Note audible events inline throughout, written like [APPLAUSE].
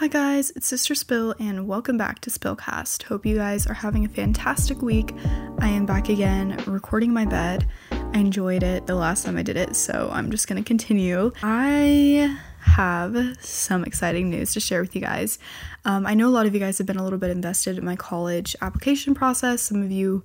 Hi guys, it's Sister Spill and welcome back to Spillcast. Hope you guys are having a fantastic week. I am back again recording my bed. I enjoyed it the last time I did it, so I'm just going to continue. I have some exciting news to share with you guys. Um, I know a lot of you guys have been a little bit invested in my college application process. Some of you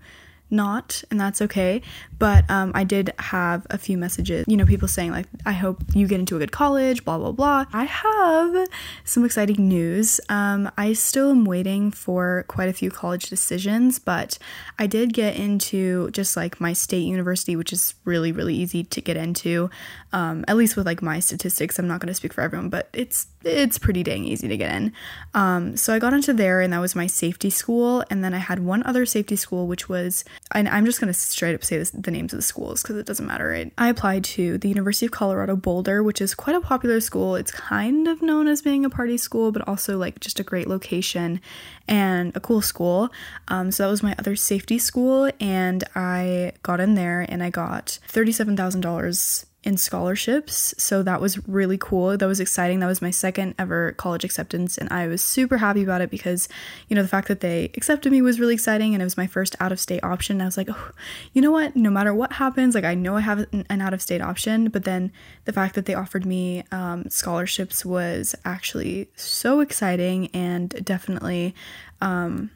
not, and that's okay. But um, I did have a few messages, you know, people saying, like, I hope you get into a good college, blah, blah, blah. I have some exciting news. Um, I still am waiting for quite a few college decisions, but I did get into just like my state university, which is really, really easy to get into. Um, at least with like my statistics, I'm not going to speak for everyone, but it's it's pretty dang easy to get in. Um, so I got into there, and that was my safety school. And then I had one other safety school, which was, and I'm just going to straight up say this, the names of the schools because it doesn't matter, right? I applied to the University of Colorado Boulder, which is quite a popular school. It's kind of known as being a party school, but also like just a great location and a cool school. Um, so that was my other safety school, and I got in there and I got $37,000 in scholarships. So that was really cool. That was exciting. That was my second ever college acceptance. And I was super happy about it because, you know, the fact that they accepted me was really exciting. And it was my first out of state option. I was like, oh, you know what? No matter what happens, like I know I have an out of state option. But then the fact that they offered me um, scholarships was actually so exciting and definitely um,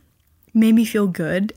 made me feel good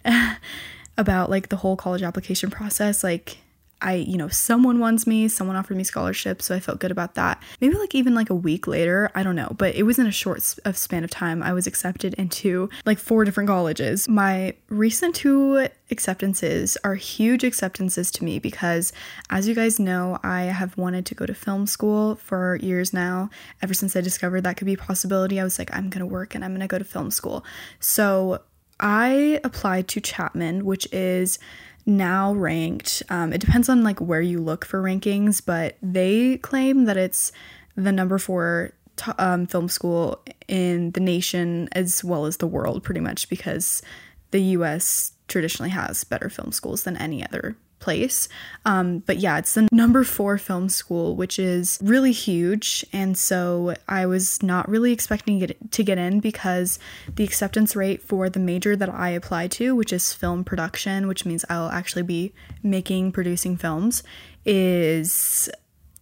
[LAUGHS] about like the whole college application process. Like, I, you know, someone wants me, someone offered me scholarships, so I felt good about that. Maybe like even like a week later, I don't know, but it was in a short of span of time. I was accepted into like four different colleges. My recent two acceptances are huge acceptances to me because as you guys know, I have wanted to go to film school for years now. Ever since I discovered that could be a possibility, I was like, I'm going to work and I'm going to go to film school. So, I applied to Chapman, which is now ranked. Um, it depends on like where you look for rankings, but they claim that it's the number four t- um, film school in the nation as well as the world, pretty much because the U.S. traditionally has better film schools than any other place. Um, but yeah, it's the number four film school, which is really huge. And so I was not really expecting it to get in because the acceptance rate for the major that I applied to, which is film production, which means I'll actually be making, producing films, is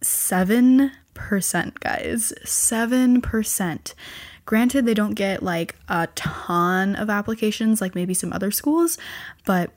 7%, guys. 7%. Granted, they don't get like a ton of applications like maybe some other schools, but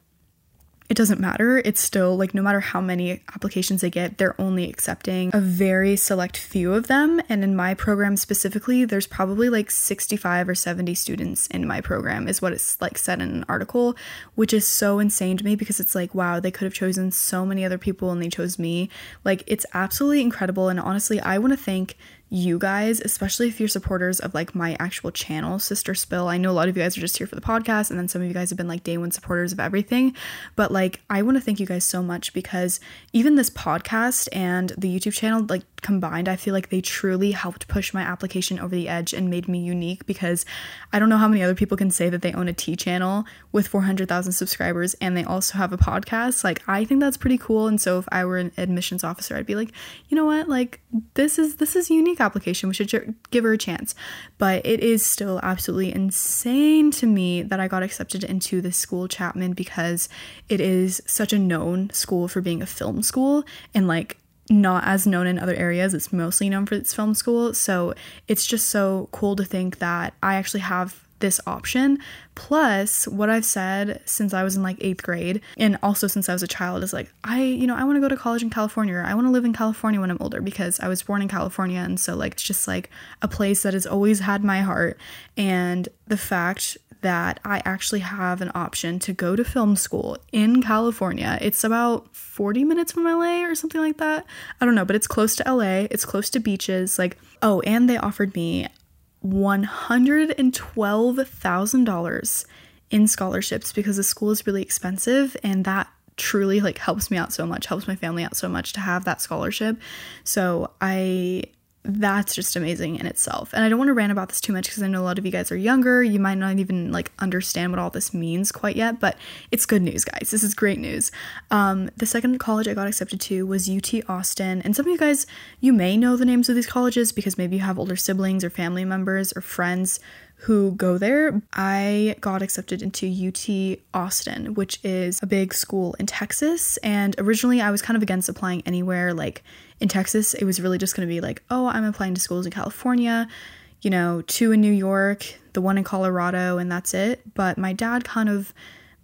it doesn't matter. It's still like no matter how many applications they get, they're only accepting a very select few of them. And in my program specifically, there's probably like 65 or 70 students in my program, is what it's like said in an article, which is so insane to me because it's like, wow, they could have chosen so many other people and they chose me. Like, it's absolutely incredible. And honestly, I want to thank you guys, especially if you're supporters of like my actual channel, Sister Spill. I know a lot of you guys are just here for the podcast, and then some of you guys have been like day one supporters of everything. But like, I want to thank you guys so much because even this podcast and the YouTube channel, like combined, I feel like they truly helped push my application over the edge and made me unique because I don't know how many other people can say that they own a T channel with 400,000 subscribers and they also have a podcast. Like, I think that's pretty cool. And so if I were an admissions officer, I'd be like, you know what? Like, this is this is a unique application. We should give her a chance. But it is still absolutely insane to me that I got accepted into this school, Chapman, because it is such a known school for being a film school and like not as known in other areas. It's mostly known for its film school. So it's just so cool to think that I actually have this option. Plus, what I've said since I was in like eighth grade, and also since I was a child, is like, I, you know, I want to go to college in California, or I want to live in California when I'm older because I was born in California. And so, like, it's just like a place that has always had my heart. And the fact that I actually have an option to go to film school in California. It's about 40 minutes from LA or something like that. I don't know, but it's close to LA, it's close to beaches. Like, oh, and they offered me $112,000 in scholarships because the school is really expensive and that truly like helps me out so much, helps my family out so much to have that scholarship. So I that's just amazing in itself. And I don't want to rant about this too much because I know a lot of you guys are younger. You might not even like understand what all this means quite yet, but it's good news, guys. This is great news. Um, the second college I got accepted to was UT Austin. And some of you guys, you may know the names of these colleges because maybe you have older siblings or family members or friends who go there. I got accepted into UT Austin, which is a big school in Texas. And originally I was kind of against applying anywhere like in Texas, it was really just going to be like, oh, I'm applying to schools in California, you know, two in New York, the one in Colorado, and that's it. But my dad kind of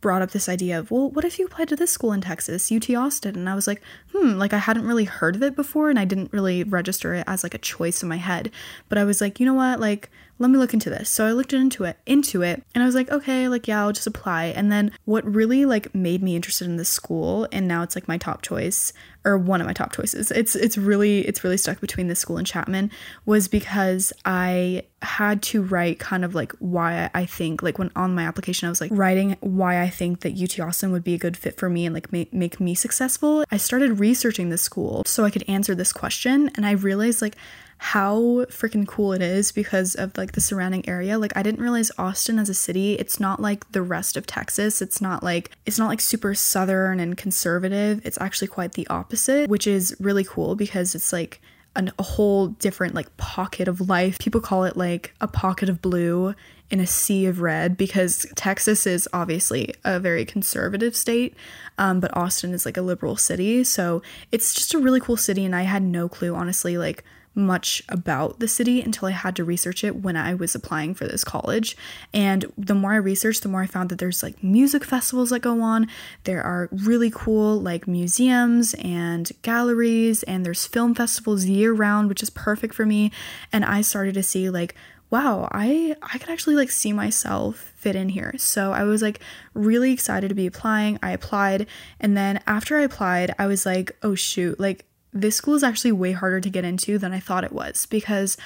brought up this idea of, well, what if you applied to this school in Texas, UT Austin? And I was like, hmm, like I hadn't really heard of it before and I didn't really register it as like a choice in my head. But I was like, you know what? Like, let me look into this. So I looked into it, into it, and I was like, okay, like yeah, I'll just apply. And then what really like made me interested in this school, and now it's like my top choice or one of my top choices. It's it's really it's really stuck between this school and Chapman was because I had to write kind of like why I think like when on my application I was like writing why I think that UT Austin would be a good fit for me and like make make me successful. I started researching the school so I could answer this question and I realized like how freaking cool it is because of like the surrounding area. Like I didn't realize Austin as a city, it's not like the rest of Texas. It's not like it's not like super southern and conservative. It's actually quite the opposite, which is really cool because it's like an, a whole different like pocket of life. People call it like a pocket of blue in a sea of red because Texas is obviously a very conservative state, um, but Austin is like a liberal city. So it's just a really cool city, and I had no clue, honestly, like much about the city until I had to research it when I was applying for this college. And the more I researched, the more I found that there's like music festivals that go on. There are really cool like museums and galleries, and there's film festivals year round, which is perfect for me. And I started to see like, wow, I I could actually like see myself fit in here. So I was like really excited to be applying. I applied, and then after I applied, I was like, oh shoot, like this school is actually way harder to get into than I thought it was because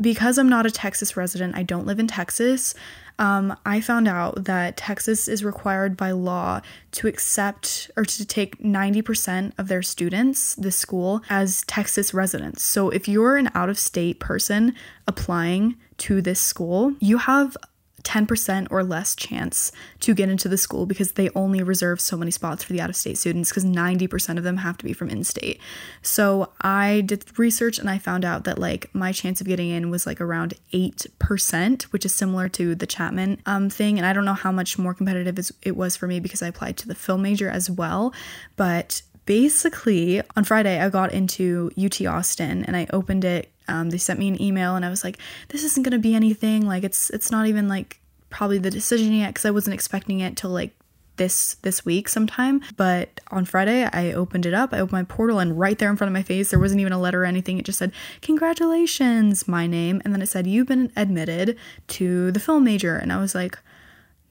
because I'm not a Texas resident, I don't live in Texas. Um, I found out that Texas is required by law to accept or to take 90% of their students, this school, as Texas residents. So if you're an out of state person applying to this school, you have 10% or less chance to get into the school because they only reserve so many spots for the out of state students because 90% of them have to be from in state. So I did research and I found out that like my chance of getting in was like around 8%, which is similar to the Chapman um, thing. And I don't know how much more competitive it was for me because I applied to the film major as well. But basically, on Friday, I got into UT Austin and I opened it um, they sent me an email and I was like, this isn't gonna be anything. Like it's it's not even like probably the decision yet because I wasn't expecting it till like this this week sometime. But on Friday I opened it up, I opened my portal and right there in front of my face there wasn't even a letter or anything. It just said, Congratulations, my name, and then it said, You've been admitted to the film major. And I was like,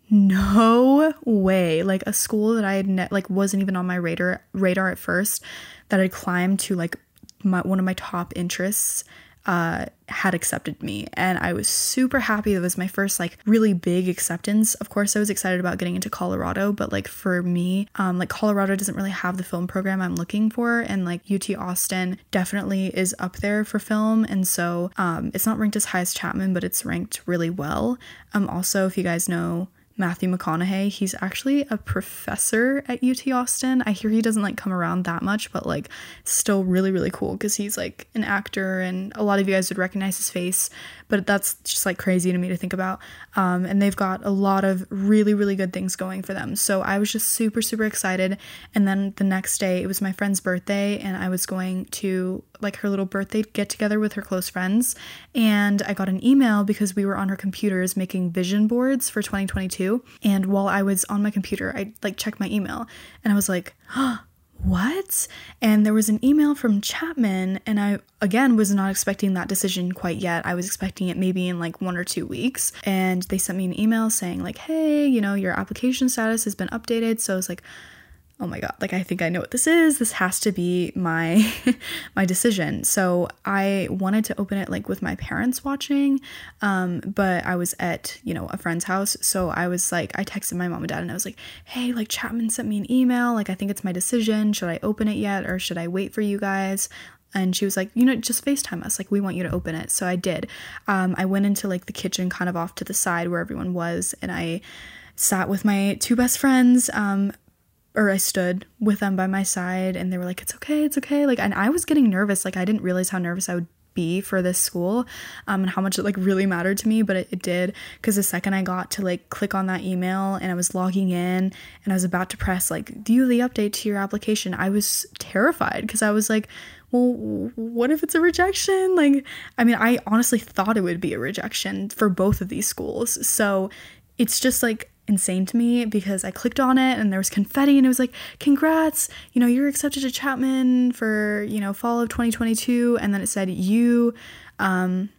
no way like a school that i had ne- like wasn't even on my radar radar at first that i'd climbed to like my one of my top interests uh, had accepted me. And i was super happy. It was my first like really big acceptance. Of course i was excited about getting into colorado but like for me um, like colorado doesn't really have the film program i'm looking for. And like ut austin definitely is up there for film. And so um, it's not ranked as high as chapman but it's ranked really well. Um also if you guys know Matthew McConaughey. He's actually a professor at UT Austin. I hear he doesn't like come around that much, but like still really, really cool because he's like an actor and a lot of you guys would recognize his face, but that's just like crazy to me to think about. Um, and they've got a lot of really, really good things going for them. So I was just super, super excited. And then the next day, it was my friend's birthday, and I was going to like her little birthday get together with her close friends. And I got an email because we were on her computers making vision boards for 2022. And while I was on my computer, I like checked my email and I was like, oh, [GASPS] what? And there was an email from Chapman, and I again was not expecting that decision quite yet. I was expecting it maybe in like one or two weeks. And they sent me an email saying, like, hey, you know, your application status has been updated. So I was like, oh my god like i think i know what this is this has to be my [LAUGHS] my decision so i wanted to open it like with my parents watching um but i was at you know a friend's house so i was like i texted my mom and dad and i was like hey like chapman sent me an email like i think it's my decision should i open it yet or should i wait for you guys and she was like, you know, just FaceTime us. Like, we want you to open it. So I did. Um, I went into like the kitchen kind of off to the side where everyone was, and I sat with my two best friends. Um, or I stood with them by my side, and they were like, it's okay, it's okay. Like, and I was getting nervous. Like, I didn't realize how nervous I would be for this school um, and how much it like really mattered to me but it, it did because the second i got to like click on that email and i was logging in and i was about to press like view the update to your application i was terrified because i was like well, what if it's a rejection? Like, I mean, I honestly thought it would be a rejection for both of these schools. So it's just like insane to me because I clicked on it and there was confetti and it was like, congrats, you know, you're accepted to Chapman for, you know, fall of 2022. And then it said, you, um,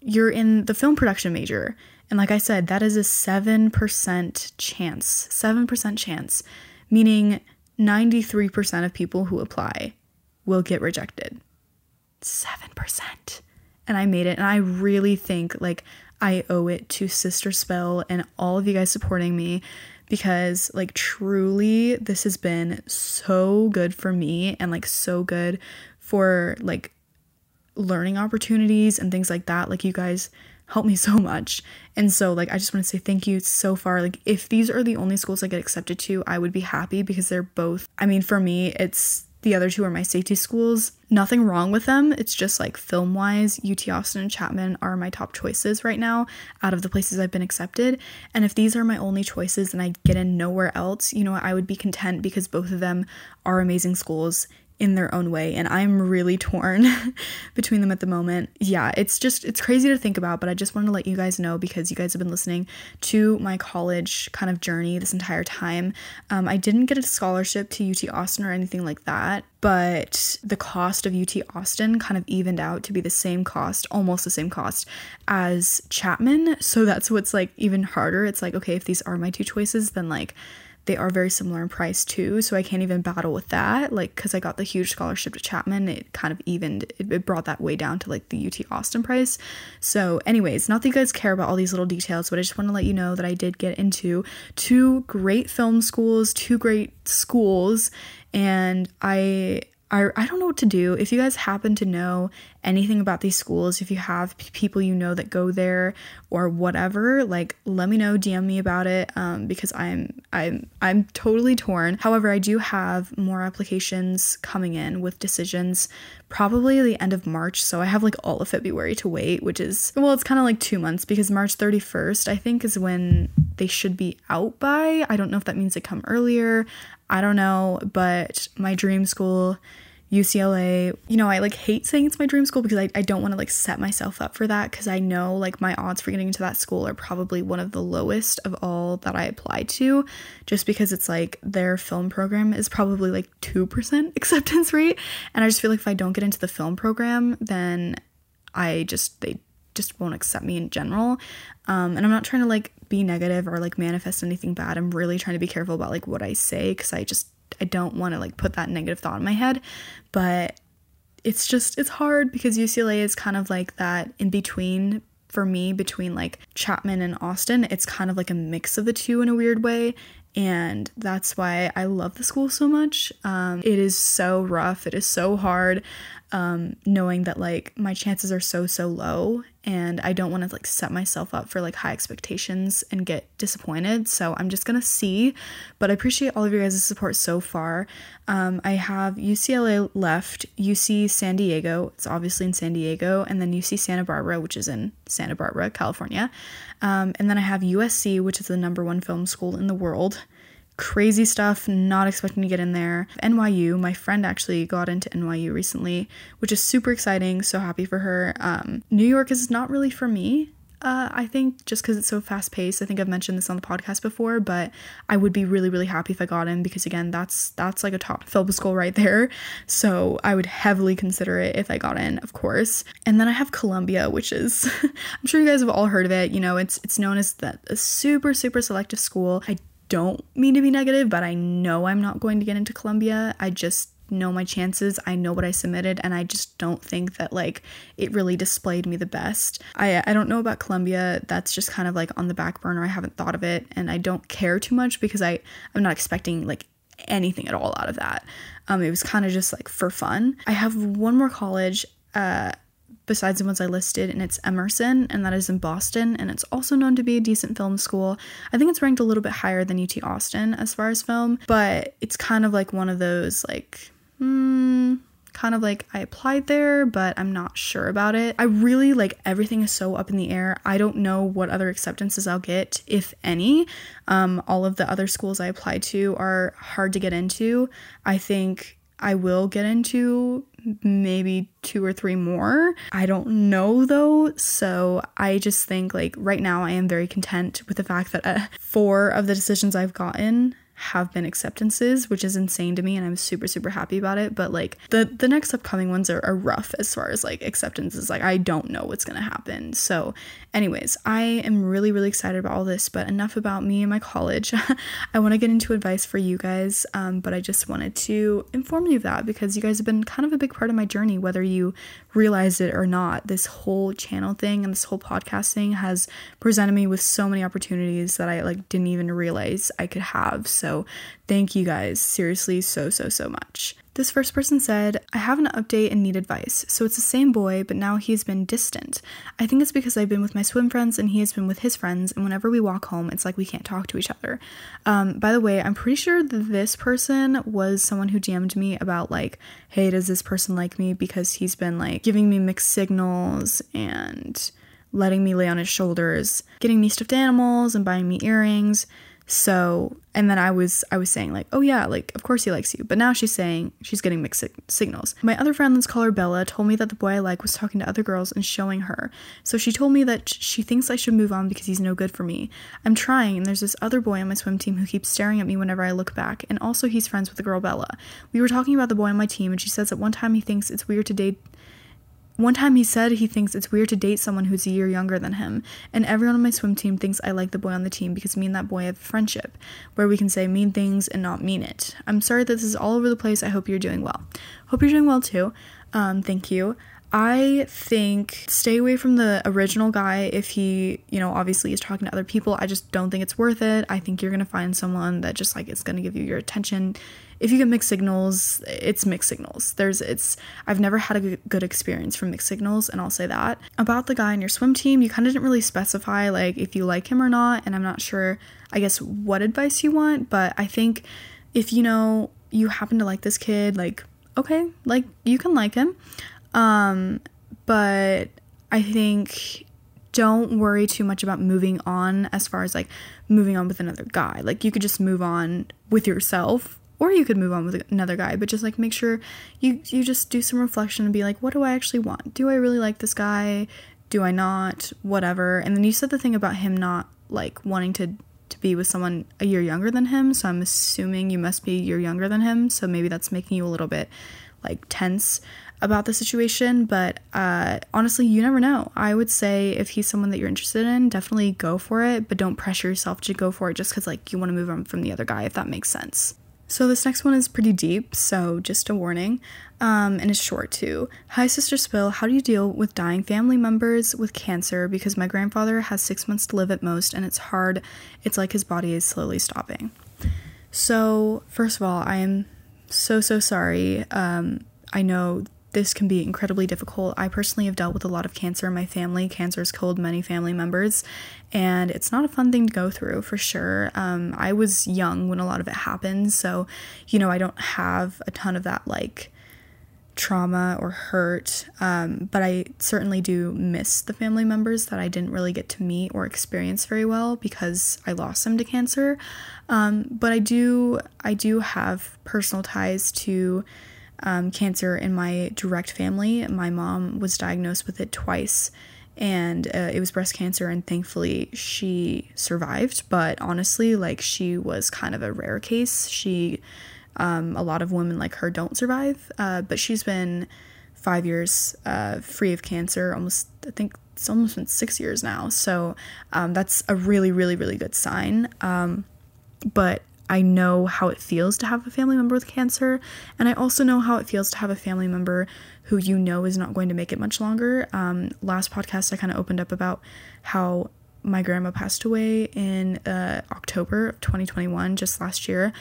you're in the film production major. And like I said, that is a 7% chance, 7% chance, meaning 93% of people who apply will get rejected. 7%. And I made it. And I really think like I owe it to Sister Spill and all of you guys supporting me because like truly this has been so good for me and like so good for like learning opportunities and things like that. Like you guys help me [LAUGHS] so much. And so like I just want to say thank you so far. Like if these are the only schools I get accepted to, I would be happy because they're both I mean for me it's the other two are my safety schools. Nothing wrong with them. It's just like film wise, UT Austin and Chapman are my top choices right now out of the places I've been accepted. And if these are my only choices and I get in nowhere else, you know, I would be content because both of them are amazing schools in their own way and I'm really torn [LAUGHS] between them at the moment. Yeah, it's just it's crazy to think about, but I just wanted to let you guys know because you guys have been listening to my college kind of journey this entire time. Um, I didn't get a scholarship to UT Austin or anything like that, but the cost of UT Austin kind of evened out to be the same cost, almost the same cost as Chapman. So that's what's like even harder. It's like, okay, if these are my two choices, then like they are very similar in price too so i can't even battle with that like because i got the huge scholarship to chapman it kind of evened it, brought that way down to like the ut austin price. So anyways not that you guys care about all these little details but i just want to let you know that i did get into two great film schools two great schools and i I, I don't know what to do. If you guys happen to know anything about these schools, if you have p- people you know that go there or whatever, like let me know, DM me about it um, because I'm I'm I'm totally torn. However, I do have more applications coming in with decisions probably the end of March, so I have like all of February to wait, which is well, it's kind of like 2 months because March 31st I think is when they should be out by. I don't know if that means they come earlier. I don't know, but my dream school, UCLA, you know, I like hate saying it's my dream school because I, I don't want to like set myself up for that because I know like my odds for getting into that school are probably one of the lowest of all that I applied to just because it's like their film program is probably like 2% [LAUGHS] acceptance rate. And I just feel like if I don't get into the film program, then I just, they just won't accept me in general. Um, and I'm not trying to like be negative or like manifest anything bad. I'm really trying to be careful about like what I say because I just I don't want to like put that negative thought in my head. But it's just it's hard because UCLA is kind of like that in between for me between like Chapman and Austin. It's kind of like a mix of the two in a weird way. And that's why I love the school so much. Um, it is so rough. It is so hard um, knowing that like my chances are so so low and I don't want to like set myself up for like high expectations and get disappointed. So I'm just gonna see. But I appreciate all of your guys' support so far. Um, I have UCLA left, UC San Diego, it's obviously in San Diego, and then UC Santa Barbara, which is in Santa Barbara, California. Um, and then I have USC, which is the number one film school in the world crazy stuff, not expecting to get in there. NYU, my friend actually got into NYU recently, which is super exciting. So happy for her. Um, New York is not really for me. Uh, I think just because it's so fast paced. I think I've mentioned this on the podcast before, but I would be really, really happy if I got in because again, that's that's like a top film school right there. So I would heavily consider it if I got in, of course. And then I have Columbia, which is [LAUGHS] I'm sure you guys have all heard of it. You know, it's it's known as that a super super selective school. I don't mean to be negative, but I know I'm not going to get into Columbia. I just know my chances. I know what I submitted and I just don't think that like it really displayed me the best. I I don't know about Columbia. That's just kind of like on the back burner. I haven't thought of it and I don't care too much because I I'm not expecting like anything at all out of that. Um, it was kind of just like for fun. I have one more college. Uh, besides the ones I listed, and it's Emerson, and that is in Boston, and it's also known to be a decent film school. I think it's ranked a little bit higher than UT Austin as far as film, but it's kind of like one of those like, hmm, kind of like I applied there, but I'm not sure about it. I really like everything is so up in the air. I don't know what other acceptances I'll get, if any. Um, all of the other schools I applied to are hard to get into. I think I will get into maybe two or three more. I don't know though. So I just think like right now I am very content with the fact that uh, four of the decisions I've gotten have been acceptances, which is insane to me, and I'm super super happy about it. But like the the next upcoming ones are, are rough as far as like acceptances. Like I don't know what's gonna happen. So, anyways, I am really really excited about all this. But enough about me and my college. [LAUGHS] I want to get into advice for you guys, um, but I just wanted to inform you of that because you guys have been kind of a big part of my journey, whether you realize it or not. This whole channel thing and this whole podcast thing has presented me with so many opportunities that I like didn't even realize I could have. So so thank you guys seriously so, so, so much. This first person said, I have an update and need advice. So it's the same boy, but now he has been distant. I think it's because I've been with my swim friends and he has been with his friends, and whenever we walk home, it's like we can't talk to each other. Um, by the way, I'm pretty sure this person was someone who DM'd me about, like, hey, does this person like me? Because he's been, like, giving me mixed signals and letting me lay on his shoulders, getting me stuffed animals and buying me earrings. So, and then I was I was saying like, "Oh yeah, like of course he likes you." But now she's saying she's getting mixed signals. My other friend, let's call her Bella, told me that the boy I like was talking to other girls and showing her. So she told me that she thinks I should move on because he's no good for me. I'm trying, and there's this other boy on my swim team who keeps staring at me whenever I look back, and also he's friends with the girl Bella. We were talking about the boy on my team, and she says that one time he thinks it's weird to date one time he said he thinks it's weird to date someone who's a year younger than him, and everyone on my swim team thinks I like the boy on the team because me and that boy have a friendship, where we can say mean things and not mean it. I'm sorry that this is all over the place. I hope you're doing well. Hope you're doing well too. Um, thank you. I think stay away from the original guy if he, you know, obviously is talking to other people. I just don't think it's worth it. I think you're gonna find someone that just like is gonna give you your attention if you get mixed signals, it's mixed signals. There's it's I've never had a good experience from mixed signals and I'll say that. About the guy in your swim team, you kind of didn't really specify like if you like him or not and I'm not sure I guess what advice you want, but I think if you know you happen to like this kid, like okay, like you can like him. Um but I think don't worry too much about moving on as far as like moving on with another guy. Like you could just move on with yourself or you could move on with another guy but just like make sure you you just do some reflection and be like what do i actually want? Do i really like this guy? Do i not? Whatever. And then you said the thing about him not like wanting to to be with someone a year younger than him so i'm assuming you must be a year younger than him so maybe that's making you a little bit like tense about the situation but uh, honestly you never know. I would say if he's someone that you're interested in definitely go for it but don't pressure yourself to go for it just because like you want to move on from the other guy if that makes sense so, this next one is pretty deep, so just a warning, um, and it's short too. Hi, Sister Spill. How do you deal with dying family members with cancer? Because my grandfather has six months to live at most, and it's hard. It's like his body is slowly stopping. So, first of all, I am so, so sorry. Um, I know this can be incredibly difficult. I personally have dealt with a lot of cancer in my family. Cancer has killed many family members, and it's not a fun thing to go through for sure. Um, I was young when a lot of it happened, so you know, I don't have a ton of that like trauma or hurt, um, but I certainly do miss the family members that I didn't really get to meet or experience very well because I lost them to cancer. Um, but I do, I do have personal ties to um, cancer in my direct family. My mom was diagnosed with it twice, and uh, it was breast cancer, and thankfully she survived. But honestly, like she was kind of a rare case. She, um, a lot of women like her don't survive, uh, but she's been five years uh, free of cancer. Almost, I think it's almost been six years now. So um, that's a really, really, really good sign. Um, but I know how it feels to have a family member with cancer, and I also know how it feels to have a family member who you know is not going to make it much longer. Um, last podcast, I kind of opened up about how my grandma passed away in uh, October of 2021, just last year,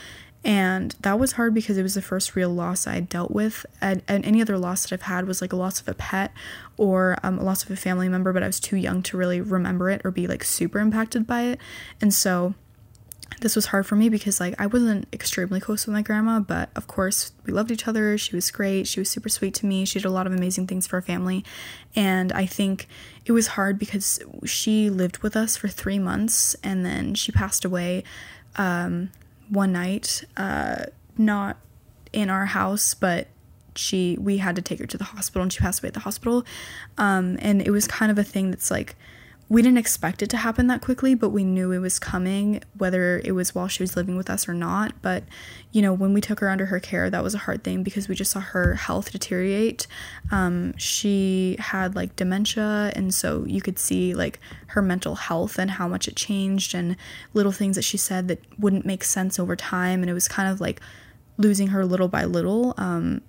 And that was hard because it was the first real loss I dealt with. And, and any other loss that I've had was like a loss of a pet or um, a loss of a family member, but I was too young to really remember it or be like super impacted by it. And so this was hard for me because like I wasn't extremely close with my grandma, but of course we loved each other. She was great. She was super sweet to me. She did a lot of amazing things for our family. And I think it was hard because she lived with us for 3 months and then she passed away um, one night uh, not in our house, but she we had to take her to the hospital and she passed away at the hospital. Um, and it was kind of a thing that's like we didn't expect it to happen that quickly, but we knew it was coming, whether it was while she was living with us or not. But, you know, when we took her under her care, that was a hard thing because we just saw her health deteriorate. Um, she had like dementia, and so you could see like her mental health and how much it changed, and little things that she said that wouldn't make sense over time. And it was kind of like losing her little by little. Um,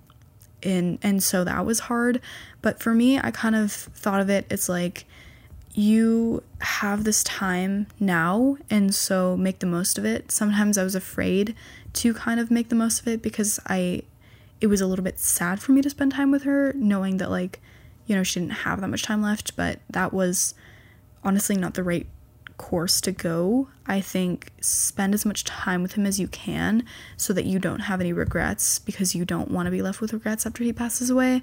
and, and so that was hard. But for me, I kind of thought of it as like, you have this time now, and so make the most of it. Sometimes I was afraid to kind of make the most of it because I, it was a little bit sad for me to spend time with her, knowing that, like, you know, she didn't have that much time left, but that was honestly not the right course to go. I think spend as much time with him as you can so that you don't have any regrets because you don't want to be left with regrets after he passes away.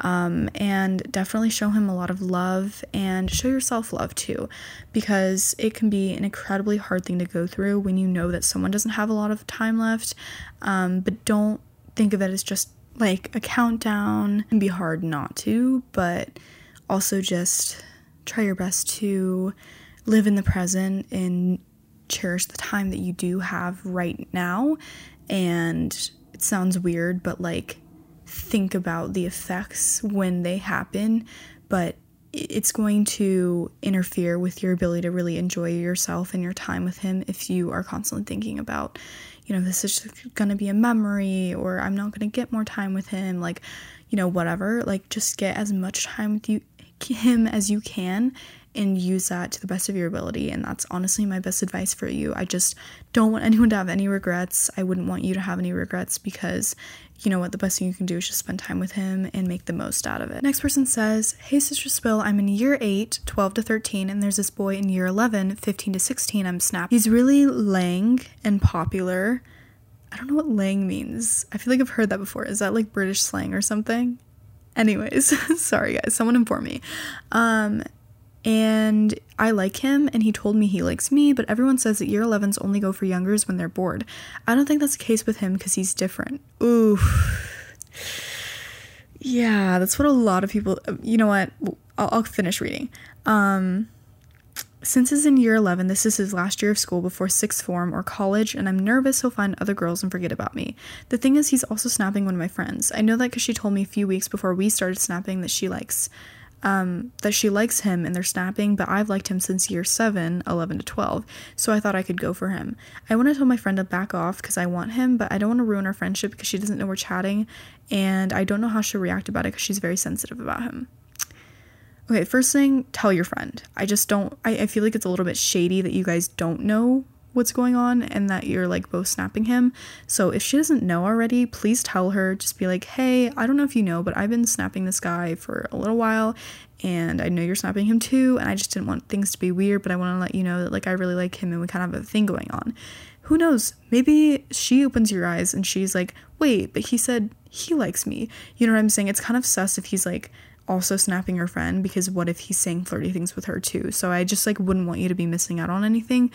Um, and definitely show him a lot of love and show yourself love too because it can be an incredibly hard thing to go through when you know that someone doesn't have a lot of time left. Um, but don't think of it as just like a countdown. It can be hard not to, but also just try your best to live in the present and cherish the time that you do have right now. And it sounds weird, but like think about the effects when they happen, but it's going to interfere with your ability to really enjoy yourself and your time with him if you are constantly thinking about, you know, this is going to be a memory or I'm not going to get more time with him, like, you know, whatever. Like, just get as much time with you him as you can and use that to the best of your ability. And that's honestly my best advice for you. I just don't want anyone to have any regrets. I wouldn't want you to have any regrets because you know what, the best thing you can do is just spend time with him and make the most out of it. Next person says, Hey, Sister Spill, I'm in year 8, 12 to 13, and there's this boy in year 11, 15 to 16. I'm snapped. He's really lang and popular. I don't know what lang means. I feel like I've heard that before. Is that like British slang or something? Anyways, [LAUGHS] sorry guys, someone inform me. Um, and I like him and he told me he likes me, but everyone says that year 11s only go for youngers when they're bored. I don't think that's the case with him because he's different. Ooh. Yeah, that's what a lot of people. You know what? I'll, I'll finish reading. Um, since he's in year 11, this is his last year of school before sixth form or college, and I'm nervous he'll find other girls and forget about me. The thing is, he's also snapping one of my friends. I know that because she told me a few weeks before we started snapping that she likes um, that she likes him and they're snapping, but I've liked him since year 7, 11 to 12, so I thought I could go for him. I want to tell my friend to back off because I want him, but I don't want to ruin our friendship because she doesn't know we're chatting, and I don't know how she'll react about it because she's very sensitive about him. Okay, first thing, tell your friend. I just don't, I, I feel like it's a little bit shady that you guys don't know what's going on and that you're like both snapping him. So if she doesn't know already, please tell her. Just be like, hey, I don't know if you know, but I've been snapping this guy for a little while and I know you're snapping him too. And I just didn't want things to be weird, but I want to let you know that like I really like him and we kind of have a thing going on. Who knows? Maybe she opens your eyes and she's like, wait, but he said he likes me. You know what I'm saying? It's kind of sus if he's like, also snapping her friend because what if he's saying flirty things with her too? So I just like wouldn't want you to be missing out on anything.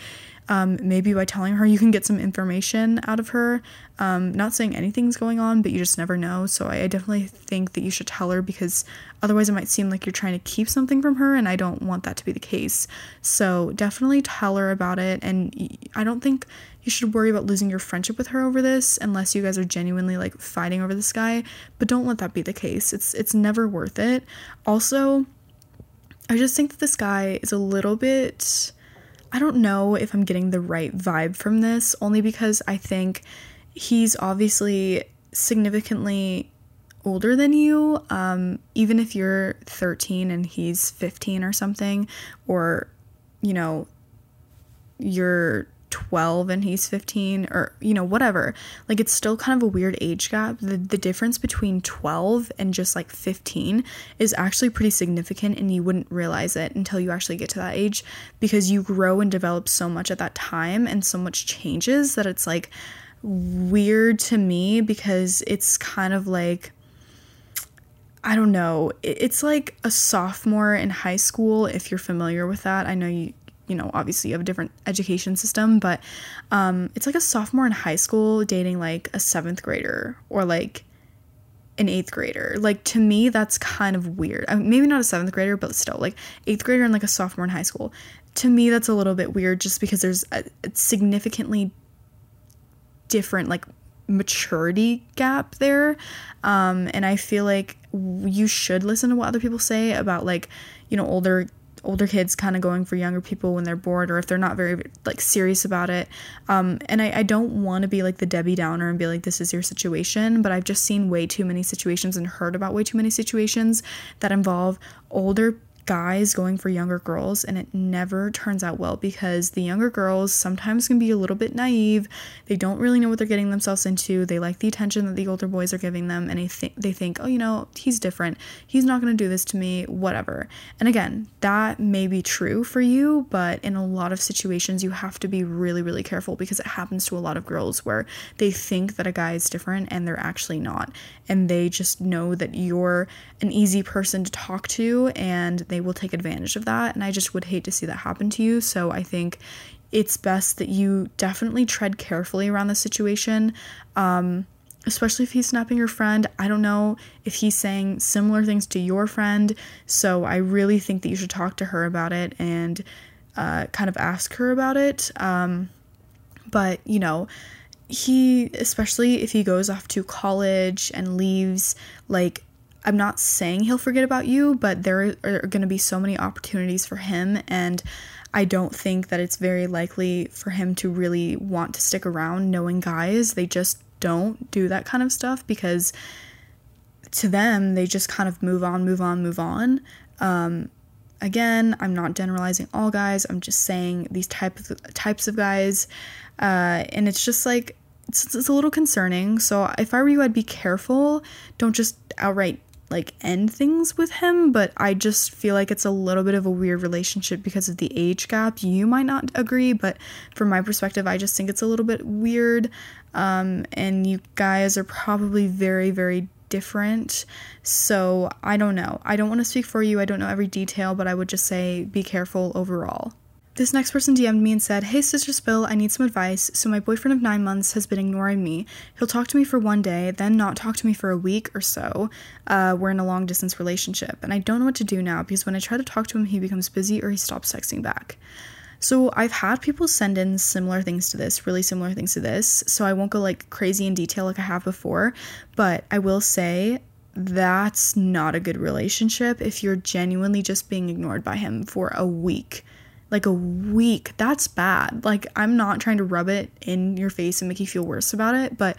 Um, maybe by telling her you can get some information out of her. Um, not saying anything's going on, but you just never know. So I, I definitely think that you should tell her because otherwise it might seem like you're trying to keep something from her, and I don't want that to be the case. So definitely tell her about it. And I don't think you should worry about losing your friendship with her over this unless you guys are genuinely like fighting over this guy. But don't let that be the case. It's it's never worth it. Also, I just think that this guy is a little bit I don't know if I'm getting the right vibe from this, only because I think he's obviously significantly older than you. Um, even if you're 13 and he's 15 or something, or, you know, you're 12 and he's 15 or you know whatever like it's still kind of a weird age gap the, the difference between 12 and just like 15 is actually pretty significant and you wouldn't realize it until you actually get to that age because you grow and develop so much at that time and so much changes that it's like weird to me because it's kind of like I don't know. It's like a sophomore in high school, if you're familiar with that. I know you, you know, obviously you have a different education system, but um, it's like a sophomore in high school dating like a seventh grader or like an eighth grader. Like to me, that's kind of weird. I mean, maybe not a seventh grader, but still, like eighth grader and like a sophomore in high school. To me, that's a little bit weird just because there's a, a significantly different, like maturity gap there. Um, and I feel like you should listen to what other people say about like, you know, older older kids kind of going for younger people when they're bored or if they're not very like serious about it. Um, and i, I don't want to be like the debbie downer and be like this is your situation but i've just seen way too many situations and heard about way too many situations that involve older guys going for younger girls and it never turns out well because the younger girls sometimes can be a little bit naive. They don't really know what they're getting themselves into. They like the attention that the older boys are giving them and they think they think oh you know he's different. He's not going to do this to me whatever. And again that may be true for you but in a lot of situations you have to be really really careful because it happens to a lot of girls where they think that a guy is different and they're actually not. And they just know that you're an easy person to talk to and they will take advantage of that. And I just would hate to see that happen to you. So I think it's best that you definitely tread carefully around the situation. Um, especially if he's snapping your friend. I don't know if he's saying similar things to your friend. So I really think that you should talk to her about it and uh, kind of ask her about it. Um, but, you know, he, especially if he goes off to college and leaves, like, I'm not saying he'll forget about you, but there are going to be so many opportunities for him. And I don't think that it's very likely for him to really want to stick around knowing guys. They just don't do that kind of stuff because to them, they just kind of move on, move on, move on. Um, again, I'm not generalizing all guys. I'm just saying these types of, types of guys. Uh, and it's just like, it's, it's a little concerning. So if I were you, I'd be careful. Don't just outright like end things with him, but I just feel like it's a little bit of a weird relationship because of the age gap. You might not agree, but from my perspective, I just think it's a little bit weird. Um, and you guys are probably very, very different. So I don't know. I don't want to speak for you. I don't know every detail, but I would just say be careful overall. This next person DM'd me and said, Hey, Sister Spill, I need some advice. So, my boyfriend of nine months has been ignoring me. He'll talk to me for one day, then not talk to me for a week or so. Uh, we're in a long distance relationship, and I don't know what to do now because when I try to talk to him, he becomes busy or he stops texting back. So, I've had people send in similar things to this, really similar things to this. So, I won't go like crazy in detail like I have before, but I will say that's not a good relationship if you're genuinely just being ignored by him for a week like a week. That's bad. Like, I'm not trying to rub it in your face and make you feel worse about it, but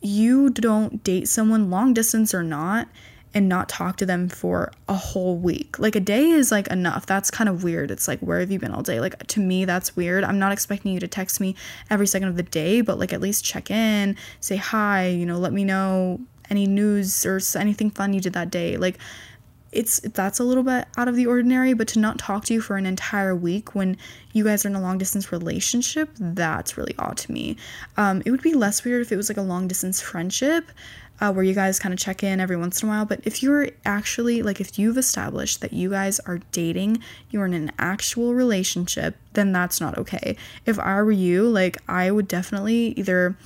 you don't date someone, long distance or not, and not talk to them for a whole week. Like, a day is like enough. That's kind of weird. It's like, where have you been all day? Like, to me, that's weird. I'm not expecting you to text me every second of the day, but like, at least check in, say hi, you know, let me know any news or anything fun you did that day. Like, it's that's a little bit out of the ordinary but to not talk to you for an entire week when you guys are in a long distance relationship that's really odd to me. Um, it would be less weird if it was like a long distance friendship uh, where you guys kind of check in every once in a while but if you're actually like if you've established that you guys are dating you're in an actual relationship then that's not okay. If i were you like i would definitely either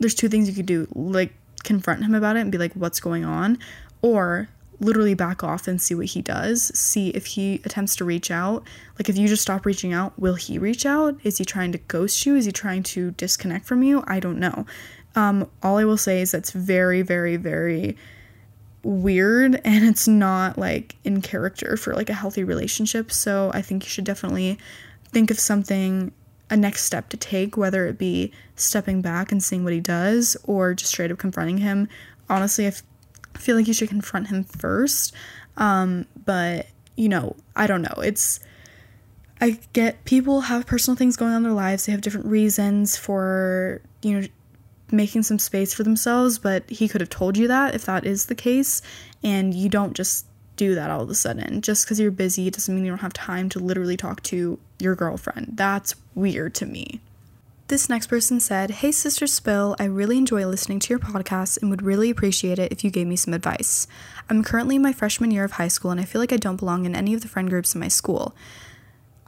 there's two things you could do like confront him about it and be like what's going on? Or literally back off and see what he does. See if he attempts to reach out. Like, if you just stop reaching out, will he reach out? Is he trying to ghost you? Is he trying to disconnect from you? I don't know. Um, all I will say is that's very, very, very weird [LAUGHS] and it's not like in character for like a healthy relationship. So I think you should definitely think of something a next step to take, whether it be stepping back and seeing what he does or just straight up confronting him. Honestly, if Feel like you should confront him first. Um, but, you know, I don't know. It's. I get people have personal things going on in their lives. They have different reasons for, you know, making some space for themselves, but he could have told you that if that is the case. And you don't just do that all of a sudden. Just because you're busy doesn't mean you don't have time to literally talk to your girlfriend. That's weird to me. This next person said, Hey, Sister Spill, I really enjoy listening to your podcast and would really appreciate it if you gave me some advice. I'm currently in my freshman year of high school and I feel like I don't belong in any of the friend groups in my school.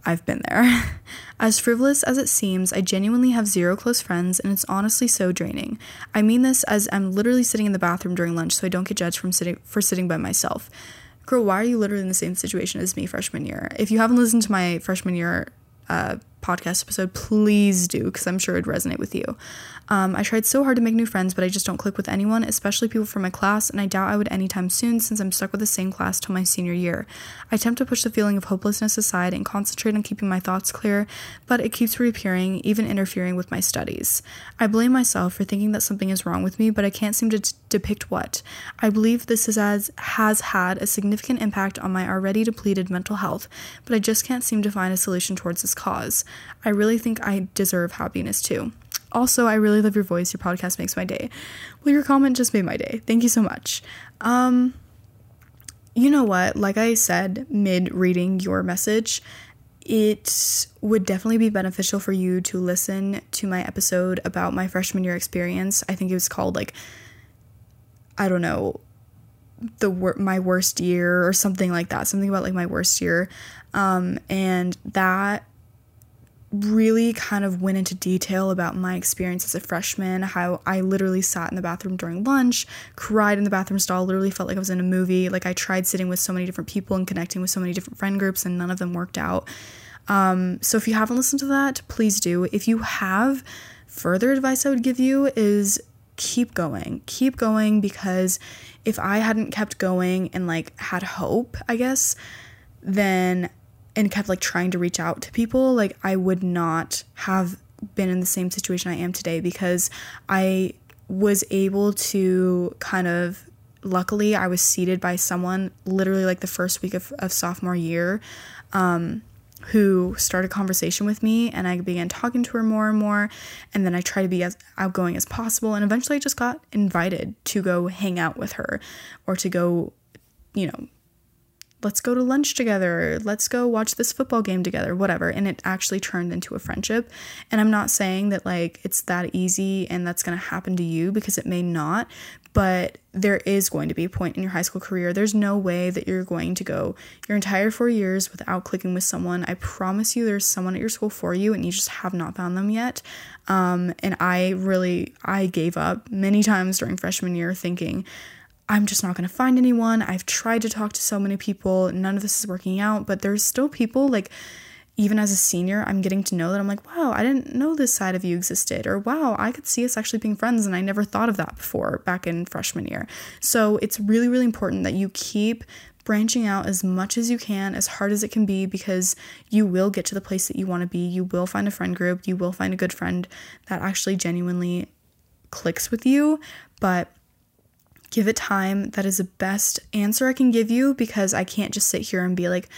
I've been there. [LAUGHS] as frivolous as it seems, I genuinely have zero close friends, and it's honestly so draining. I mean this as I'm literally sitting in the bathroom during lunch, so I don't get judged from sitting for sitting by myself. Girl, why are you literally in the same situation as me freshman year? If you haven't listened to my freshman year uh, podcast episode, please do, because I'm sure it'd resonate with you. Um, I tried so hard to make new friends, but I just don't click with anyone, especially people from my class, and I doubt I would anytime soon since I'm stuck with the same class till my senior year. I attempt to push the feeling of hopelessness aside and concentrate on keeping my thoughts clear, but it keeps reappearing, even interfering with my studies. I blame myself for thinking that something is wrong with me, but I can't seem to d- depict what. I believe this is as has had a significant impact on my already depleted mental health, but I just can't seem to find a solution towards this cause. I really think I deserve happiness too. Also, I really love your voice. Your podcast makes my day. Well, your comment just made my day. Thank you so much. Um, you know what? Like I said mid reading your message, it would definitely be beneficial for you to listen to my episode about my freshman year experience. I think it was called like I don't know, the wor- my worst year or something like that. Something about like my worst year. Um, and that really kind of went into detail about my experience as a freshman, how I literally sat in the bathroom during lunch, cried in the bathroom stall, literally felt like I was in a movie. Like I tried sitting with so many different people and connecting with so many different friend groups, and none of them worked out. Um, so if you haven't listened to that, please do. If you have, further advice I would give you is keep going. Keep going because if I hadn't kept going and like had hope, I guess, then and kept like trying to reach out to people, like I would not have been in the same situation I am today because I was able to kind of luckily I was seated by someone literally like the first week of, of sophomore year um, who started conversation with me and I began talking to her more and more and then I tried to be as outgoing as possible and eventually I just got invited to go hang out with her or to go you know let's go to lunch together, let's go watch this football game together, whatever. And it actually turned into a friendship. And I'm not saying that like it's that easy and that's going to happen to you because it may not, but there is going to be a point in your high school career. There's no way that you're going to go your entire four years without clicking with someone. I promise you, there's someone at your school for you, and you just have not found them yet. Um, and I really, I gave up many times during freshman year thinking, I'm just not going to find anyone. I've tried to talk to so many people. None of this is working out, but there's still people like even as a senior, I'm getting to know that I'm like, wow, I didn't know this side of you existed. Or wow, I could see us actually being friends and I never thought of that before back in freshman year. So it's really, really important that you keep branching out as much as you can, as hard as it can be, because you will get to the place that you want to be. You will find a friend group, you will find a good friend that actually genuinely clicks with you. But give it time. That is the best answer I can give you because I can't just sit here and be like,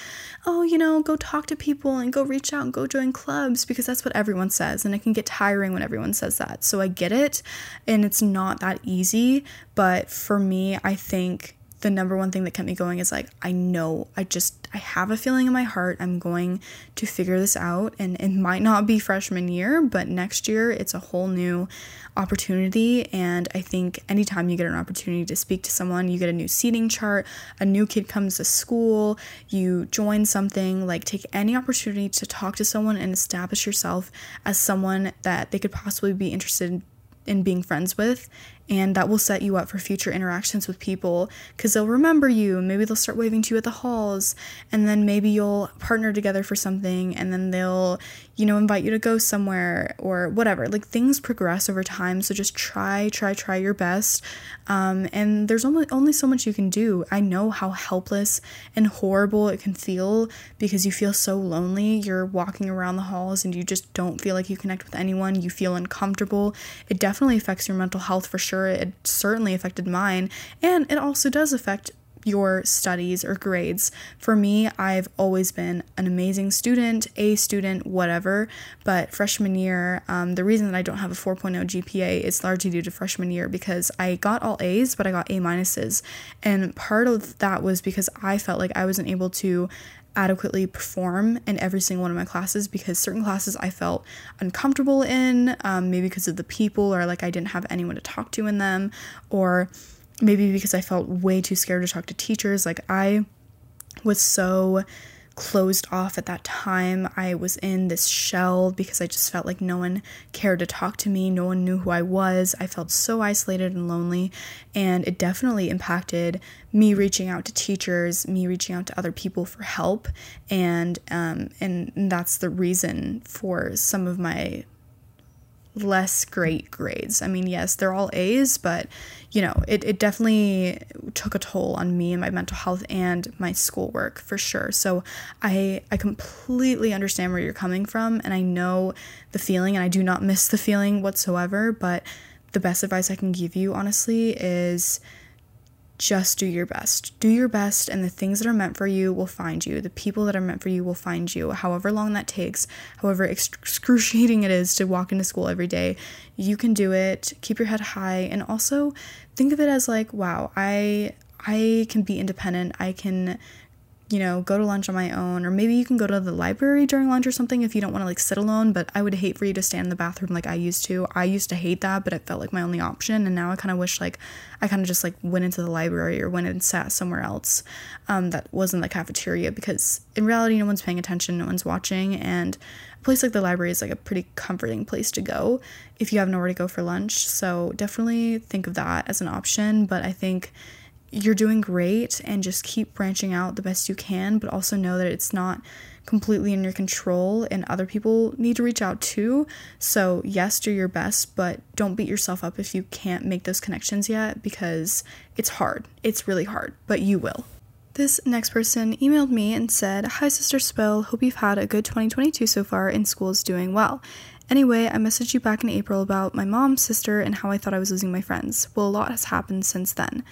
oh, you know, go talk to people and go reach out and go join clubs because that's what everyone says. And it can get tiring when everyone says that. So I get it. And it's not that easy. But for me, I think the number one thing that kept me going is like I know I just I have a feeling in my heart I'm going to figure this out and it might not be freshman year but next year it's a whole new opportunity and I think anytime you get an opportunity to speak to someone you get a new seating chart a new kid comes to school you join something like take any opportunity to talk to someone and establish yourself as someone that they could possibly be interested in in being friends with and that will set you up for future interactions with people because they'll remember you. Maybe they'll start waving to you at the halls and then maybe you'll partner together for something and then they'll you know invite you to go somewhere or whatever. Like things progress over time so just try try try your best. Um, and there's only only so much you can do. I know how helpless and horrible it can feel because you feel so lonely. You're walking around the halls and you just don't feel like you connect with anyone. You feel uncomfortable. It definitely affects your mental health for sure sure it certainly affected mine. And it also does affect your studies or grades. For me, I've always been an amazing student, A student, whatever. But freshman year, um, the reason that I don't have a 4.0 GPA is largely due to freshman year because I got all A's, but I got A minuses. And part of that was because I felt like I wasn't able to adequately perform in every single one of my classes because certain classes I felt uncomfortable in, um, maybe because of the people or like I didn't have anyone to talk to in them, or maybe because I felt way too scared to talk to teachers. Like, I was so closed off at that time. I was in this shell because I just felt like no one cared to talk to me, no one knew who I was. I felt so isolated and lonely, and it definitely impacted me reaching out to teachers, me reaching out to other people for help, and um, and that's the reason for some of my less great grades. I mean, yes, they're all A's, but you know, it, it definitely took a toll on me and my mental health and my schoolwork for sure. So I I completely understand where you're coming from and I know the feeling and I do not miss the feeling whatsoever, but the best advice I can give you honestly is just do your best. Do your best, and the things that are meant for you will find you. The people that are meant for you will find you. However long that takes, however excruciating it is to walk into school every day, you can do it. Keep your head high, and also think of it as like, wow, I I can be independent. I can you know, go to lunch on my own, or maybe you can go to the library during lunch or something if you don't want to like sit alone. But I would hate for you to stand in the bathroom like I used to. I used to hate that, but it felt like my only option. And now I kind of wish like I kind of just like went into the library or went and sat somewhere else um, that wasn't the cafeteria because in reality, no one's paying attention, no one's watching. And a place like the library is like a pretty comforting place to go if you have nowhere to go for lunch. So definitely think of that as an option. But I think you're doing great and just keep branching out the best you can, but also know that it's not completely in your control and other people need to reach out too. So, yes, do your best, but don't beat yourself up if you can't make those connections yet because it's hard. It's really hard, but you will. This next person emailed me and said, Hi, Sister Spill. Hope you've had a good 2022 so far and school is doing well. Anyway, I messaged you back in April about my mom's sister and how I thought I was losing my friends. Well, a lot has happened since then.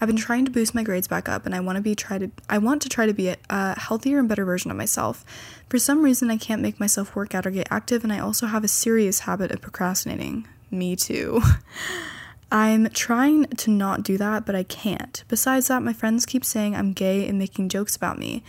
I've been trying to boost my grades back up and I want to be try to I want to try to be a, a healthier and better version of myself. For some reason I can't make myself work out or get active and I also have a serious habit of procrastinating. Me too. [LAUGHS] I'm trying to not do that, but I can't. Besides that, my friends keep saying I'm gay and making jokes about me.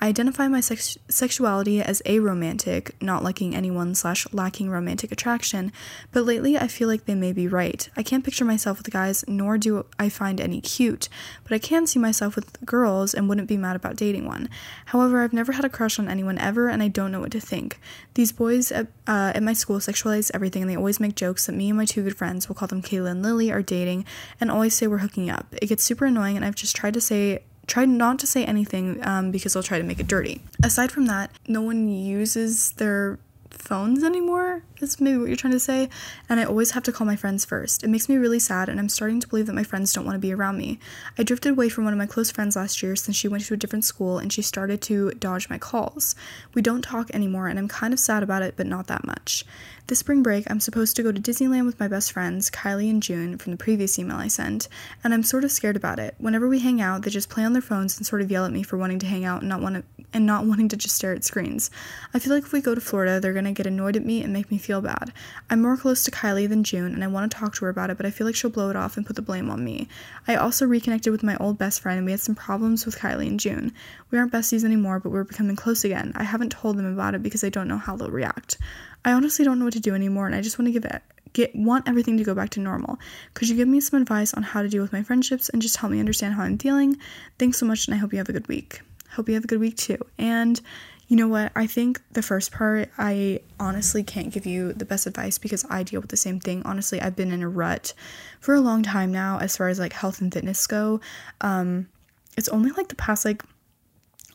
I identify my sex- sexuality as aromantic, not liking anyone slash lacking romantic attraction, but lately I feel like they may be right. I can't picture myself with guys, nor do I find any cute, but I can see myself with girls and wouldn't be mad about dating one. However, I've never had a crush on anyone ever, and I don't know what to think. These boys at, uh, at my school sexualize everything, and they always make jokes that me and my two good friends, we'll call them Kayla and Lily, are dating, and always say we're hooking up. It gets super annoying, and I've just tried to say try not to say anything um, because they'll try to make it dirty. Aside from that, no one uses their phones anymore, is maybe what you're trying to say. And I always have to call my friends first. It makes me really sad, and I'm starting to believe that my friends don't want to be around me. I drifted away from one of my close friends last year since she went to a different school and she started to dodge my calls. We don't talk anymore, and I'm kind of sad about it, but not that much. This spring break, I'm supposed to go to Disneyland with my best friends, Kylie and June, from the previous email I sent, and I'm sort of scared about it. Whenever we hang out, they just play on their phones and sort of yell at me for wanting to hang out and not want to and not wanting to just stare at screens. I feel like if we go to Florida, they're gonna get annoyed at me and make me feel bad. I'm more close to Kylie than June, and I want to talk to her about it, but I feel like she'll blow it off and put the blame on me. I also reconnected with my old best friend, and we had some problems with Kylie and June. We aren't besties anymore, but we're becoming close again. I haven't told them about it because I don't know how they'll react. I honestly don't know what to do anymore, and I just want to give it get want everything to go back to normal. Could you give me some advice on how to deal with my friendships and just help me understand how I'm feeling? Thanks so much, and I hope you have a good week. Hope you have a good week too. And you know what? I think the first part, I honestly can't give you the best advice because I deal with the same thing. Honestly, I've been in a rut for a long time now as far as like health and fitness go. Um, it's only like the past like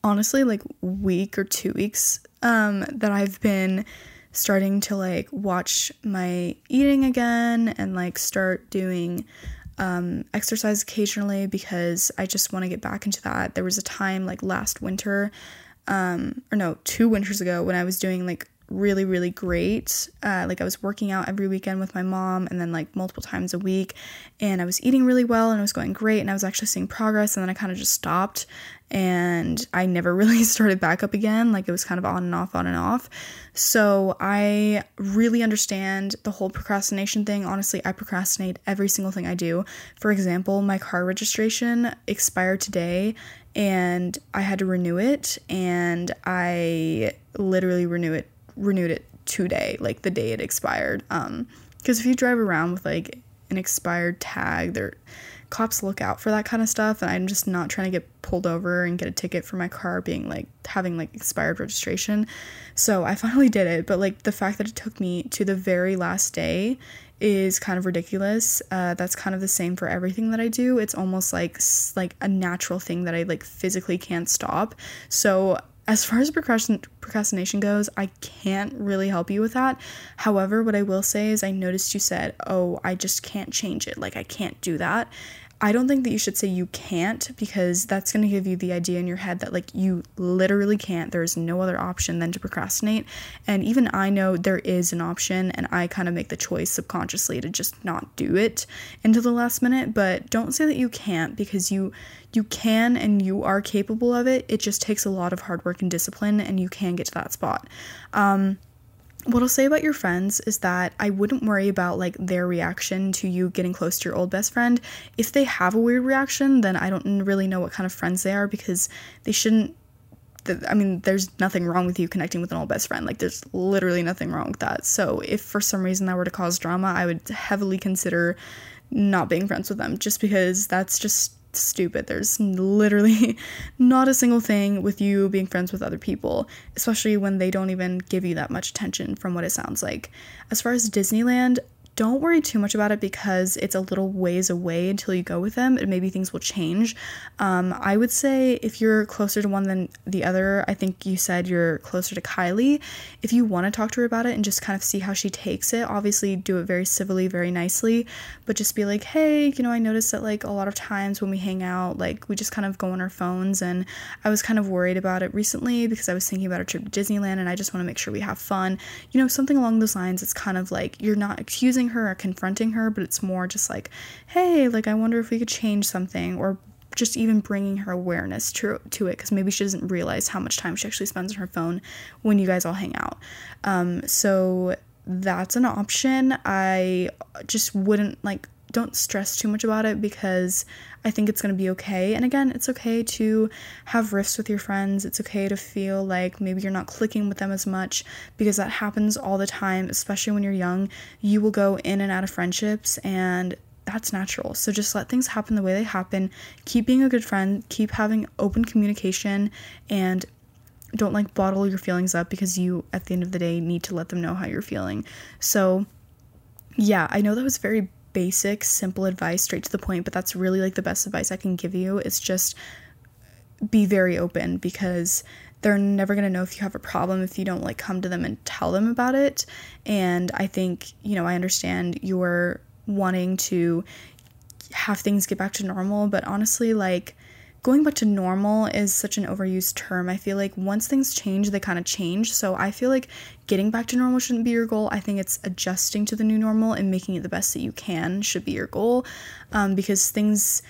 honestly like week or two weeks um that I've been starting to like watch my eating again and like start doing um, exercise occasionally because I just want to get back into that. There was a time like last winter, um, or no, two winters ago when I was doing like really, really great. Uh, like I was working out every weekend with my mom and then like multiple times a week. And I was eating really well and it was going great. And I was actually seeing progress. And then I kind of just stopped and I never [LAUGHS] really started back up again. Like it was kind of on and off, on and off. So I really understand the whole procrastination thing. Honestly, I procrastinate every single thing I do. For example, my car registration expired today and I had to renew it and I literally renew it renewed it today, like the day it expired. Um because if you drive around with like an expired tag, there cops look out for that kind of stuff and I'm just not trying to get pulled over and get a ticket for my car being like having like expired registration. So I [LAUGHS] finally did it, but like the fact that it took me to the very last day is kind of ridiculous. Uh, that's kind of the same for everything that I do. It's almost like like a natural thing that I like physically can't stop. So as far as procrastination goes, I can't really help you with that. However, what I will say is I noticed you said, "Oh, I just can't change it. Like I can't do that." I don't think that you should say you can't because that's going to give you the idea in your head that like you literally can't. There's no other option than to procrastinate. And even I know there is an option and I kind of make the choice subconsciously to just not do it until the last minute, but don't say that you can't because you you can and you are capable of it. It just takes a lot of hard work and discipline and you can get to that spot. Um what I'll say about your friends is that I wouldn't worry about like their reaction to you getting close to your old best friend. If they have a weird reaction, then I don't really know what kind of friends they are because they shouldn't. I mean, there's nothing wrong with you connecting with an old best friend. Like, there's literally nothing wrong with that. So, if for some reason that were to cause drama, I would heavily consider not being friends with them just because that's just stupid. There's literally [LAUGHS] not a single thing with you being friends with other people, especially when they don't even give you that much attention from what it sounds like. As far as Disneyland, don't worry too much about it because it's a little ways away until you go with them and maybe things will change. Um, I would say if you're closer to one than the other, I think you said you're closer to Kylie. If you want to talk to her about it and just kind of see how she takes it, obviously do it very civilly, very nicely, but just be like, hey, you know, I noticed that like a lot of times when we hang out, like we just kind of go on our phones and I was kind of worried about it recently because I was thinking about a trip to Disneyland and I just want to make sure we have fun. You know, something along those lines. It's kind of like you're not accusing her or confronting her, but it's more just like, hey, like I wonder if we could change something or just even bringing her awareness to, to it because maybe she doesn't realize how much time she actually spends on her phone when you guys all hang out. Um, so that's an option. I just wouldn't like don't stress too much about it because I think it's going to be okay. And again, it's okay to have rifts with your friends. It's okay to feel like maybe you're not clicking with them as much because that happens all the time, especially when you're young. You will go in and out of friendships and that's natural. So just let things happen the way they happen. Keep being a good friend, keep having open communication and don't like bottle your feelings up because you at the end of the day need to let them know how you're feeling. So yeah, I know that was very basic, simple advice, straight to the point, but that's really like the best advice I can give you. It's just be very open because they're never going to know if you have a problem if you don't like come to them and tell them about it. And I think, you know, I understand you're wanting to have things get back to normal, but honestly, like, going back to normal is such an overused term. I feel like once things change, they kind of change. So I feel like getting back to normal shouldn't be your goal. I think it's adjusting to the new normal and making it the best that you can should be your goal um, because things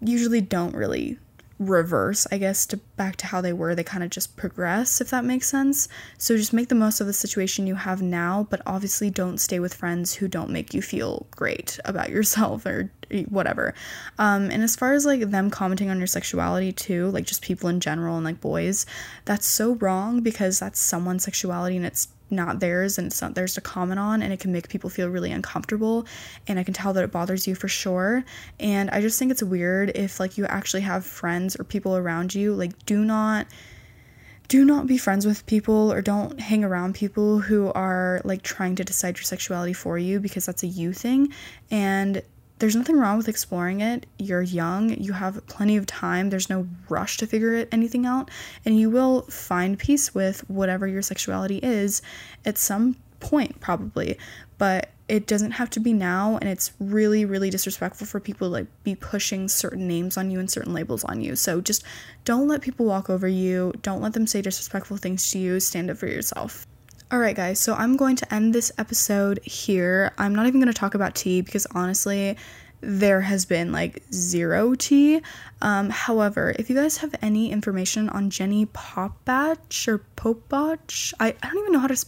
usually don't really reverse, I guess, to back to how they were. They kind of just progress, if that makes sense. So just make the most of the situation you have now, but obviously don't stay with friends who don't make you feel great about yourself or whatever. Um, and as far as like them commenting on your sexuality too, like just people in general and like boys, that's so wrong because that's someone's sexuality and it's not theirs and it's not theirs to comment on and it can make people feel really uncomfortable and I can tell that it bothers you for sure. And I just think it's weird if like you actually have friends or people around you like do not do not be friends with people or don't hang around people who are like trying to decide your sexuality for you because that's a you thing. And there's nothing wrong with exploring it. You're young, you have plenty of time, there's no rush to figure it, anything out, and you will find peace with whatever your sexuality is at some point, probably. But it doesn't have to be now, and it's really, really disrespectful for people to like be pushing certain names on you and certain labels on you. So just don't let people walk over you, don't let them say disrespectful things to you, stand up for yourself. All right, guys, so I'm going to end this episode here. I'm not even going to talk about tea because honestly, there has been like zero tea. Um, however, if you guys have any information on Jenny Popbach or Popbach, I, I don't even know how to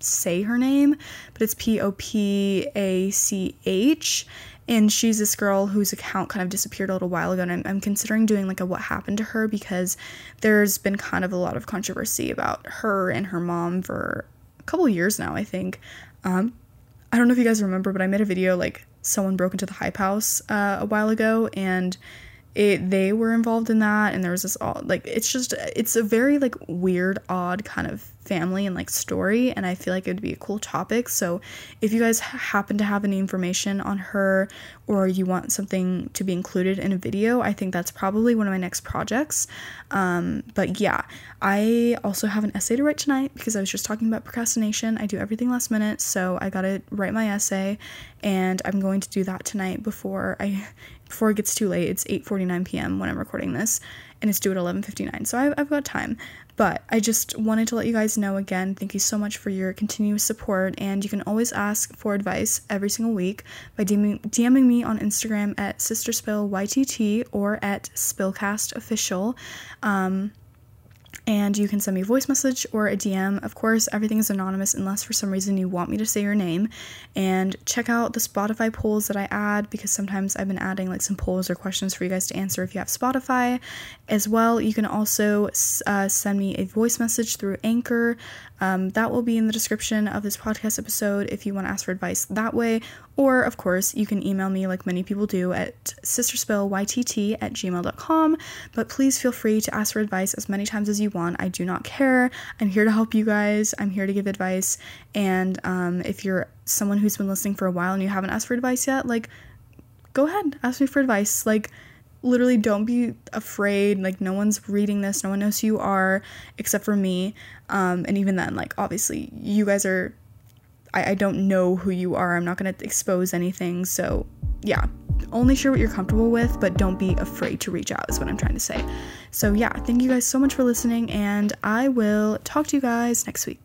say her name, but it's P O P A C H. And she's this girl whose account kind of disappeared a little while ago, and I'm, I'm considering doing like a what happened to her because there's been kind of a lot of controversy about her and her mom for couple years now, I think. Um, I don't know if you guys remember, but I made a video like someone broke into the hype house uh, a while ago, and it they were involved in that, and there was this all like it's just it's a very like weird, odd kind of family and like story and I feel like it would be a cool topic. So if you guys happen to have any information on her or you want something to be included in a video, I think that's probably one of my next projects. Um, but yeah, I also have an essay to write tonight because I was just talking about procrastination. I do everything last minute, so I got to write my essay and I'm going to do that tonight before I before it gets too late. It's 8:49 p.m. when I'm recording this and it's due at 11:59. So I've, I've got time. But I just wanted to let you guys know again, thank you so much for your continuous support. And you can always ask for advice every single week by DMing, DMing me on Instagram at SisterSpillYTT or at SpillCastOfficial. Um, and you can send me a voice message or a DM. Of course, everything is anonymous unless for some reason you want me to say your name. And check out the Spotify polls that I add because sometimes I've been adding like some polls or questions for you guys to answer if you have Spotify. As well, you can also uh, send me a voice message through Anchor. Um, that will be in the description of this podcast episode if you want to ask for advice that way. Or, of course, you can email me like many people do at sisterspillytt at gmail.com. But please feel free to ask for advice as many times as you want. I do not care. I'm here to help you guys, I'm here to give advice. And um, if you're someone who's been listening for a while and you haven't asked for advice yet, like, go ahead, ask me for advice. Like, literally don't be afraid like no one's reading this no one knows who you are except for me. Um, and even then like obviously you guys are I, I don't know who you are. I'm not going to expose anything. So yeah only share what you're comfortable with but don't be afraid to reach out is what i'm trying to say. So yeah thank you guys so much for listening and i will talk to you guys next week